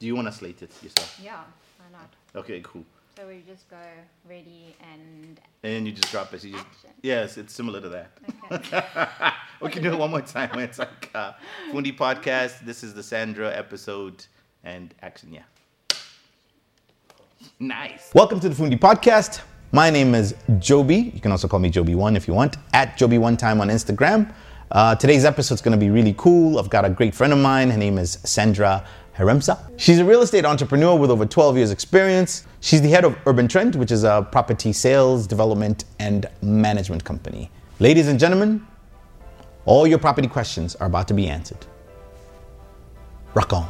Do you want to slate it yourself? Yeah, why not? Okay, cool. So we just go ready and And you just drop it. You just, Action. yes, it's similar to that. okay. we can do it one more time. It's like uh, Fundi Podcast. This is the Sandra episode and action. Yeah. Nice. Welcome to the Fundi Podcast. My name is Jobie. You can also call me Jobie1 if you want, at Jobie1 Time on Instagram. Uh, today's episode is going to be really cool. I've got a great friend of mine. Her name is Sandra Harmse. She's a real estate entrepreneur with over 12 years' experience. She's the head of Urban Trend, which is a property sales, development, and management company. Ladies and gentlemen, all your property questions are about to be answered. Rock on.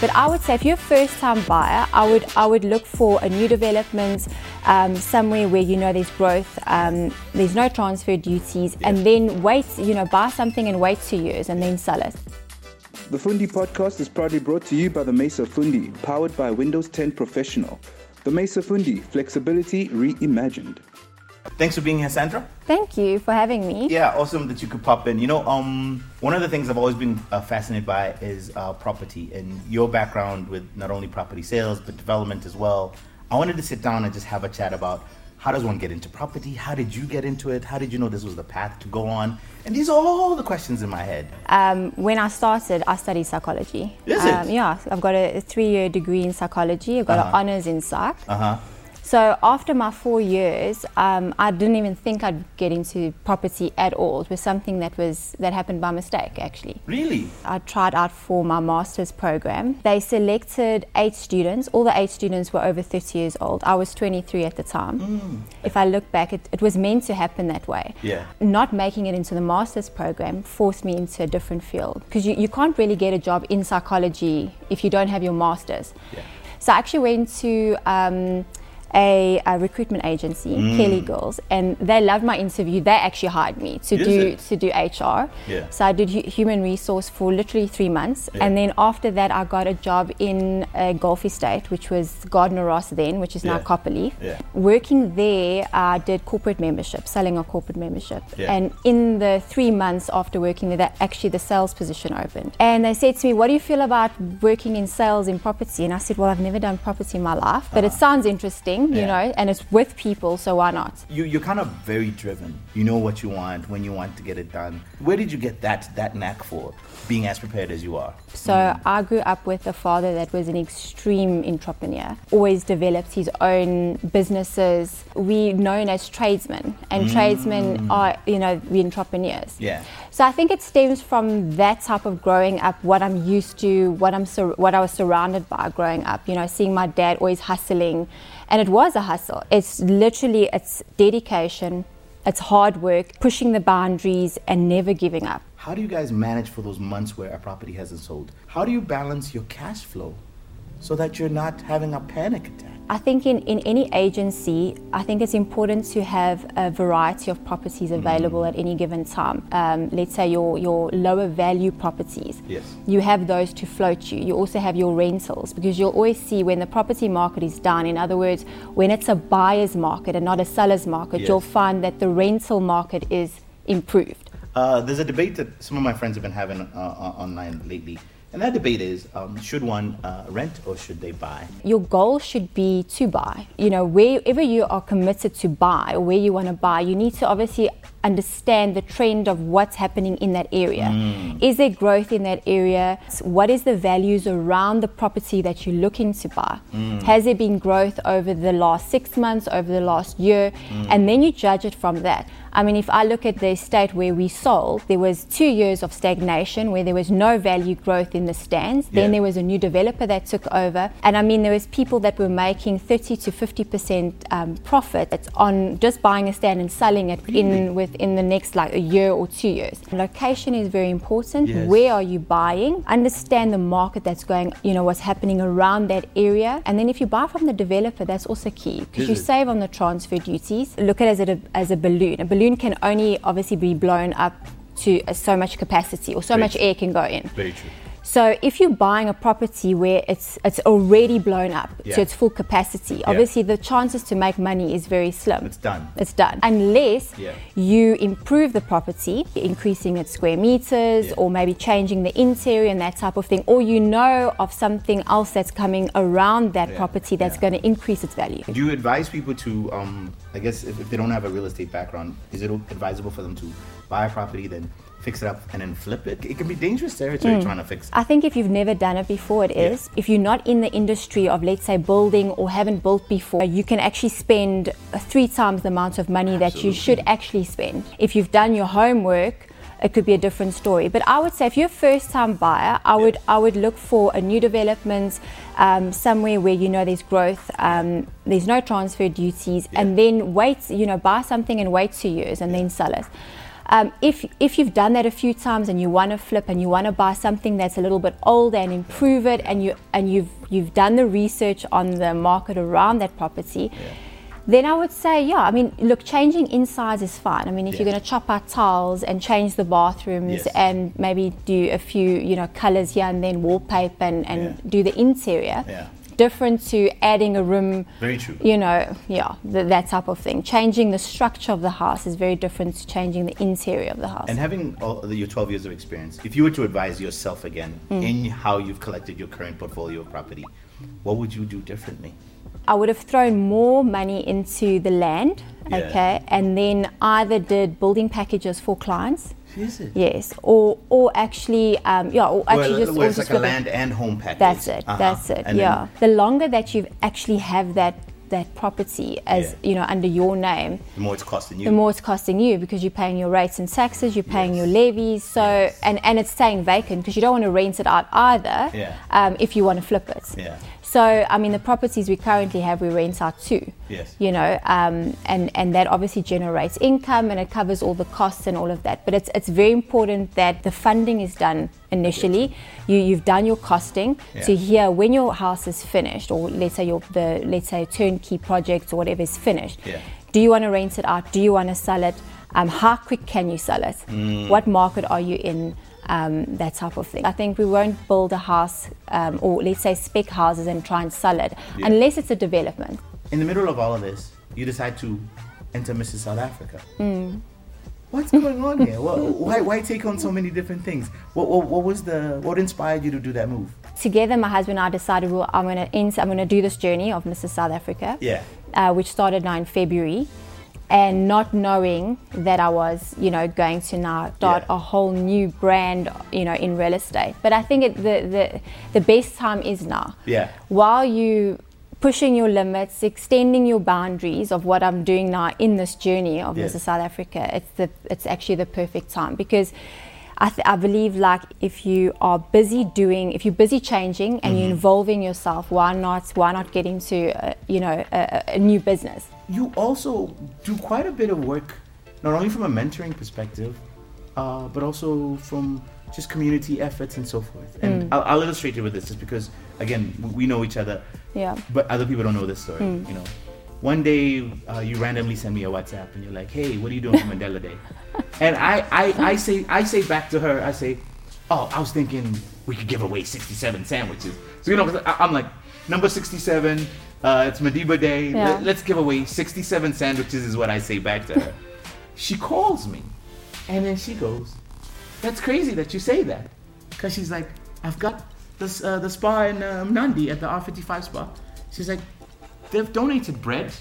But I would say if you're a first time buyer, I would I would look for a new development um, somewhere where you know there's growth, um, there's no transfer duties, and then wait, you know, buy something and wait two years and then sell it. The Fundi podcast is proudly brought to you by the Mecer Fundi, powered by Windows 10 Professional. The Mecer Fundi, flexibility reimagined. Thanks for being here, Sandra. Thank you for having me. Yeah, awesome that you could pop in. You know, um, one of the things I've always been uh, fascinated by is uh, property and your background with not only property sales but development as well. I wanted to sit down and just have a chat about how does one get into property? How did you get into it? How did you know this was the path to go on? And these are all the questions in my head. Um, when I started, I studied psychology. Is it? Um, yeah, I've got a three year degree in psychology. I've got Uh-huh. an honors in psych. Uh huh. So after my four years, um, I didn't even think I'd get into property at all. It was something that was that happened by mistake, actually. Really? I tried out for my master's program. They selected eight students. All the eight students were over 30 years old. I was 23 at the time. If I look back, it, it was meant to happen that way. Yeah. Not making it into the master's program forced me into a different field because you, you can't really get a job in psychology if you don't have your master's. Yeah. So I actually went to um, a, a recruitment agency, Mm. Kelly Girls, and they loved my interview. They actually hired me to Is do it? to do HR. Yeah. So I did hu- human resource for literally three months, Yeah. and then after that, I got a job in a golf estate, which was Gardener Ross then, which is now Copperleaf. Yeah. Working there, I did corporate membership, selling a corporate membership, Yeah. and in the three months after working there, that actually the sales position opened, and they said to me, "What do you feel about working in sales in property?" And I said, "Well, I've never done property in my life, but it sounds interesting, you Uh-huh. Yeah. know, and it's with people, so why not?" You, you're kind of very driven. You know what you want, when you want to get it done. Where did you get that that knack for being as prepared as you are? So I grew up with a father that was an extreme entrepreneur, always developed his own businesses. We known as tradesmen, and tradesmen are, you know, the entrepreneurs. Yeah. So I think it stems from that type of growing up, what I'm used to, what I'm sur- what I was surrounded by growing up. You know, seeing my dad always hustling, and it was a hustle. It's literally it's dedication, it's hard work, pushing the boundaries, and never giving up. How do you guys manage for those months where a property hasn't sold? How do you balance your cash flow so that you're not having a panic attack? I think in, in any agency, I think it's important to have a variety of properties available at any given time. Um, let's say your, your lower value properties. Yes. You have those to float you. You also have your rentals because you'll always see when the property market is down, in other words, when it's a buyer's market and not a seller's market, Yes. you'll find that the rental market is improved. Uh, there's a debate that some of my friends have been having uh, uh, online lately. And that debate is um, should one uh, rent or should they buy? your goal should be to buy. You know, wherever you are committed to buy or where you want to buy, you need to obviously understand the trend of what's happening in that area. Mm. Is there growth in that area? What is the values around the property that you're looking to buy? Mm. Has there been growth over the last six months, over the last year? Mm. And then you judge it from that. I mean, if I look at the estate where we sold, there was two years of stagnation where there was no value growth in the stands. Then there was a new developer that took over, and I mean, there was people that were making 30 to 50 percent um, profit on just buying a stand and selling it in within the next like a year or two years. Location is very important. Yes. Where are you buying? Understand the market that's going. You know what's happening around that area, and then if you buy from the developer, that's also key because you it? save on the transfer duties. Look at it as a, as a balloon. A balloon can only obviously be blown up to uh, so much capacity or so Very much true. air can go in. So if you're buying a property where it's it's already blown up Yeah. to its full capacity, obviously the chances to make money is very slim. It's done. It's done. Unless Yeah. you improve the property, increasing its square meters Yeah. or maybe changing the interior and that type of thing, or you know of something else that's coming around that Yeah. property that's Yeah. going to increase its value. Do you advise people to, um, I guess, if, if they don't have a real estate background, is it advisable for them to buy a property, then fix it up, and then flip it? It can be dangerous territory trying to fix it. I think if you've never done it before, it is. If you're not in the industry of, let's say, building or haven't built before, you can actually spend uh, three times the amount of money that you should actually spend. If you've done your homework, it could be a different story. But I would say if you're a first-time buyer, I would I would look for a new development um, somewhere where you know there's growth, um, there's no transfer duties, and then wait. You know, buy something and wait two years and then sell it. Um, if if you've done that a few times and you want to flip and you want to buy something that's a little bit older and improve it and you and you've you've done the research on the market around that property, then I would say yeah. I mean, look, changing insides is fine. I mean, if you're going to chop out tiles and change the bathrooms Yes. and maybe do a few you know colors here and then wallpaper and, and Yeah. do the interior. Yeah. Different to adding a room Very true. you know, yeah, th- that type of thing. Changing the structure of the house is very different to changing the interior of the house. And having all the, your 12 years of experience, if you were to advise yourself again Mm. in how you've collected your current portfolio of property, what would you do differently? I would have thrown more money into the land, Yeah. okay, and then either did building packages for clients, it? yes, or or actually, um, yeah, or actually Well, just, or it's like a it. land and home package. That's it. Uh-huh. That's it. And yeah. then The longer that you actually have that that property as Yeah. you know under your name, the more it's costing you. the more it's costing you because you're paying your rates and taxes, you're paying Yes. your levies, so Yes. and and it's staying vacant because you don't want to rent it out either. Yeah. Um, if you want to flip it. Yeah. So I mean, the properties we currently have, we rent out too. Yes. You know, um, and and that obviously generates income and it covers all the costs and all of that. But it's it's very important that the funding is done initially. You you've done your costing to Yeah. hear when your house is finished, or let's say your the let's say turnkey project or whatever is finished. Yeah. Do you want to rent it out? Do you want to sell it? Um, how quick can you sell it? Mm. What market are you in? Um, that type of thing. I think we won't build a house um, or let's say spec houses and try and sell it Yeah. unless it's a development. In the middle of all of this, you decide to enter Mrs. South Africa. Hmm. What's going on here? Why, why take on so many different things? What, what, what was the what inspired you to do that move? Together, my husband and I decided well, I'm going to enter, I'm going to do this journey of Mrs. South Africa. Yeah. uh, which started now in February, and not knowing that I was, you know, going to now start Yeah. a whole new brand, you know, in real estate. But I think it, the, the the best time is now. Yeah. While you pushing your limits, extending your boundaries of what I'm doing now in this journey of Yes. Mrs. South Africa, it's the it's actually the perfect time because. I, th- I believe like if you are busy doing if you're busy changing and you're involving yourself why not why not get into uh, you know a, a new business You also do quite a bit of work, not only from a mentoring perspective, uh, but also from just community efforts and so forth. And I'll, I'll illustrate it with this, just because again we- we know each other, Yeah. but other people don't know this story. You know, one day uh, you randomly send me a WhatsApp and you're like, "Hey, what are you doing for Mandela Day?" And I, I, I say I say back to her, I say, "Oh, I was thinking we could give away 67 sandwiches." So you know, I, I'm like, number 67. Uh, it's Madiba Day. Yeah. Let, let's give away 67 sandwiches, is what I say back to her. she calls me, and then she goes, "That's crazy that you say that," because she's like, "I've got this uh, the spa in um, Nandi at the R55 spa." She's like, "They've donated bread,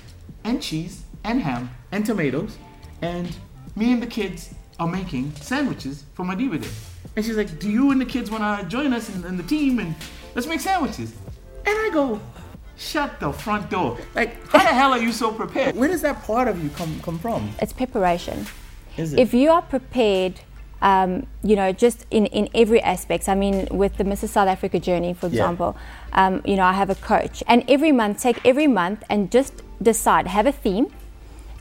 and cheese, and ham, and tomatoes, and me and the kids are making sandwiches for Madiba Day." And she's like, "Do you and the kids want to join us in, in the team and let's make sandwiches?" And I go, "Shut the front door! Like, how the hell are you so prepared? Where does that part of you come come from?" it's preparation Is it? if you are prepared um, you know just in, in every aspect i mean with the mrs south africa journey for Yeah. example um, you know i have a coach and every month take every month and just decide have a theme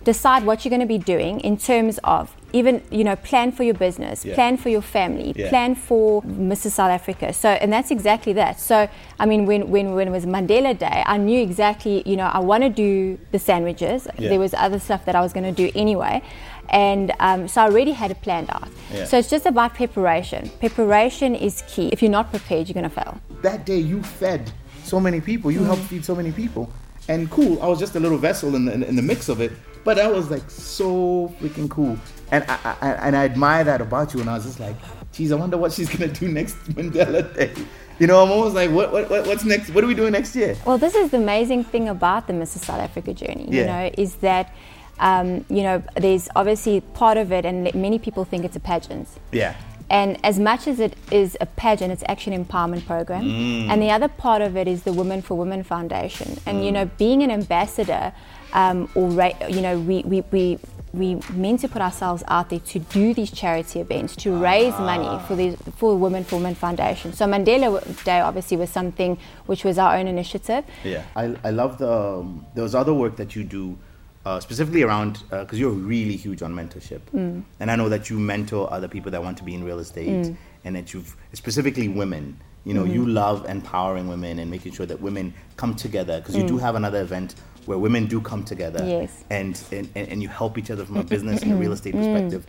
decide what you're going to be doing in terms of even you know plan for your business Yeah. plan for your family Yeah. plan for mrs south africa so and that's exactly that so i mean when when, when it was mandela day i knew exactly you know i want to do the sandwiches Yeah. there was other stuff that i was going to do anyway and um, so i already had it planned out Yeah. so it's just about preparation preparation is key if you're not prepared you're going to fail that day you fed so many people. You helped feed so many people. And cool, I was just a little vessel in the, in the mix of it. But that was like so freaking cool. And I, I, and I admire that about you. And I was just like, geez, I wonder what she's going to do next Mandela Day. You know, I'm almost like, what, what, what, what's next? What are we doing next year? Well, this is the amazing thing about the Mrs. South Africa journey, Yeah. you know, is that, um, you know, there's obviously part of it, and many people think it's a pageant. Yeah. And as much as it is a pageant, it's actually an empowerment program. Mm. And the other part of it is the Women for Women Foundation. And, you know, being an ambassador, um, or, you know, we, we, we, we meant to put ourselves out there to do these charity events, to raise money for the for Women for Women Foundation. So Mandela Day obviously was something which was our own initiative. Yeah, I, I love the um, there was other work that you do uh, specifically around because you're really huge on mentorship, Mm. and I know that you mentor other people that want to be in real estate, Mm. and that you've specifically women. You know, Mm-hmm. you love empowering women and making sure that women come together because you Mm. do have another event where women do come together Yes. and, and, and you help each other from a business and a real estate Mm. perspective.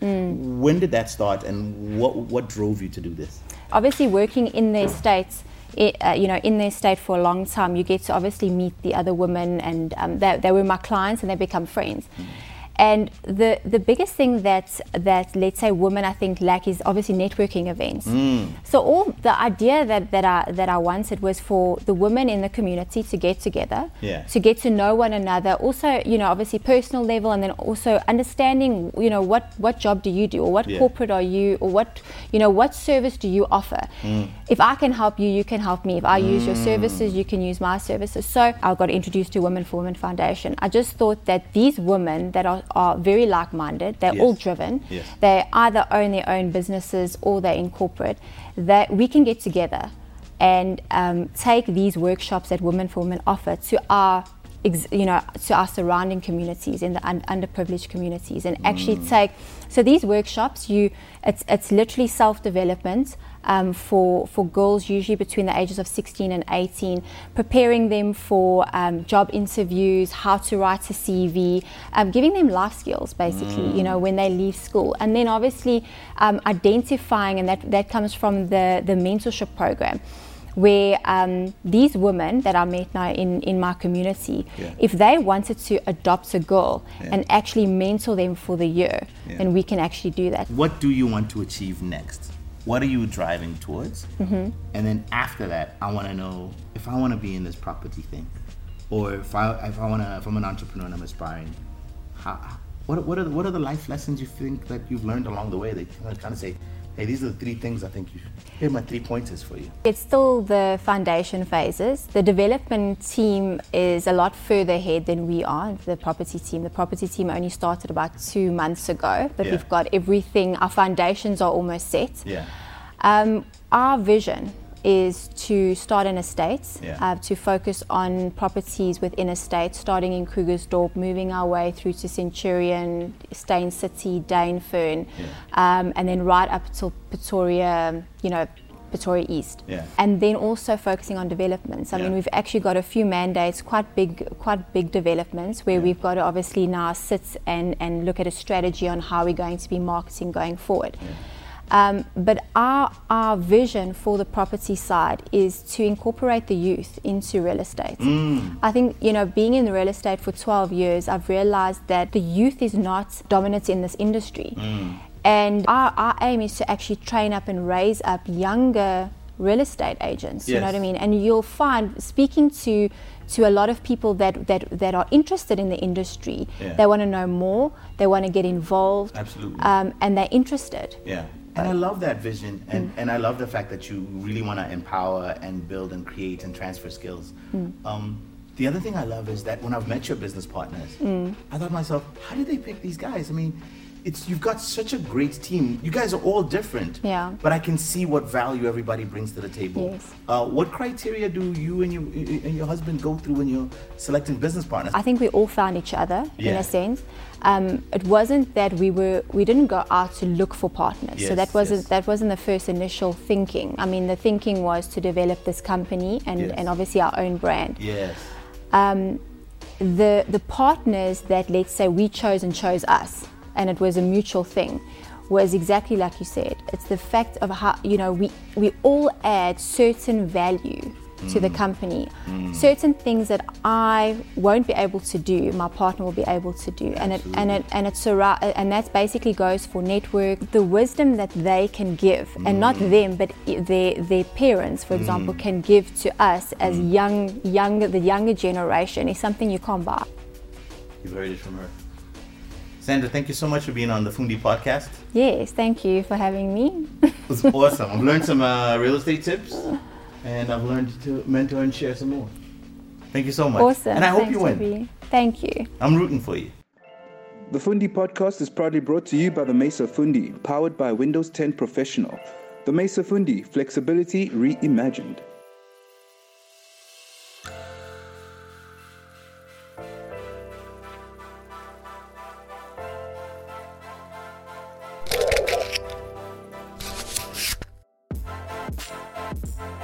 When did that start, and what what drove you to do this? obviously working in their states i- uh, you know in their state for a long time you get to obviously meet the other women and um, they, they were my clients and they become friends and the the biggest thing that that let's say women I think lack is obviously networking events. Mm. So all the idea that, that I that I wanted was for the women in the community to get together, Yeah. to get to know one another. Also, you know, obviously personal level, and then also understanding, you know, what what job do you do, or what Yeah. corporate are you, or what you know, what service do you offer? Mm. If I can help you, you can help me. If I use your mm. services, you can use my services. So I got introduced to Women for Women Foundation. I just thought that these women that are, are very like-minded, they're all driven. Yes. They either own their own businesses or they're in corporate. That we can get together and um, take these workshops that Women for Women offer to our ex- you know to our surrounding communities in the un- underprivileged communities and actually take so these workshops you it's it's literally self-development um, for for girls usually between the ages of 16 and 18 preparing them for um, job interviews how to write a CV um, giving them life skills basically you know when they leave school. And then obviously um, identifying and that that comes from the the mentorship program where um, these women that I met now in, in my community, Yeah. if they wanted to adopt a girl Yeah. and actually mentor them for the year, Yeah. then we can actually do that. what do you want to achieve next? What are you driving towards? Mm-hmm. And then after that, I want to know if I want to be in this property thing, or if I if I want to if I'm an entrepreneur and I'm aspiring, how, what what are the, what are the life lessons you think that you've learned along the way that you kind of say, hey, these are the three things I think you. Here are my three pointers for you. It's still the foundation phases. The development team is a lot further ahead than we are, the property team. The property team only started about two months ago, but Yeah. we've got everything, our foundations are almost set. Yeah. Um, our vision is to start in estates, Yeah. uh, to focus on properties within estates, starting in Krugersdorp, moving our way through to Centurion, Steyn City, Dainfern, um, and then right up till Pretoria, you know, Pretoria East. Yeah. And then also focusing on developments. I Yeah. mean, we've actually got a few mandates, quite big, quite big developments, where we've got to obviously now sit and, and look at a strategy on how we're going to be marketing going forward. Um, but our, our vision for the property side is to incorporate the youth into real estate. I think, you know, being in the real estate for 12 years, I've realized that the youth is not dominant in this industry. And our, our aim is to actually train up and raise up younger real estate agents. You know what I mean? And you'll find, speaking to to a lot of people that, that, that are interested in the industry, Yeah. they want to know more, they want to get involved, Absolutely. um, and they're interested. Yeah. And I love that vision, and, and I love the fact that you really want to empower and build and create and transfer skills. Um, the other thing I love is that when I've met your business partners, I thought to myself, how did they pick these guys? I mean, it's you've got such a great team. You guys are all different. Yeah. But I can see what value everybody brings to the table. Yes. Uh, what criteria do you and your and your husband go through when you're selecting business partners? I think we all found each other in a sense. Um, it wasn't that we were we didn't go out to look for partners. Yes, so that wasn't yes. that wasn't the first initial thinking. I mean, the thinking was to develop this company and, Yes. and obviously our own brand. yes. um, the the partners that let's say we chose and chose us, and it was a mutual thing, was exactly like you said. It's the fact of how you know we we all add certain value to Mm. the company, certain things that I won't be able to do, my partner will be able to do, and it and it and it's around, and that basically goes for network, the wisdom that they can give, and not Mm. them, but their their parents, for example, can give to us as Mm. young younger the younger generation is something you can't buy. You've heard it from her. Sandra, thank you so much for being on the Fundi podcast. Yes, thank you for having me. It was awesome. I've learned some uh, real estate tips, and I've learned to mentor and share some more. Thank you so much. awesome. And I hope Thanks, you win. Toby. Thank you. I'm rooting for you. The Fundi podcast is proudly brought to you by the Mecer Fundi, powered by Windows 10 Professional. The Mecer Fundi, flexibility reimagined. Thank you.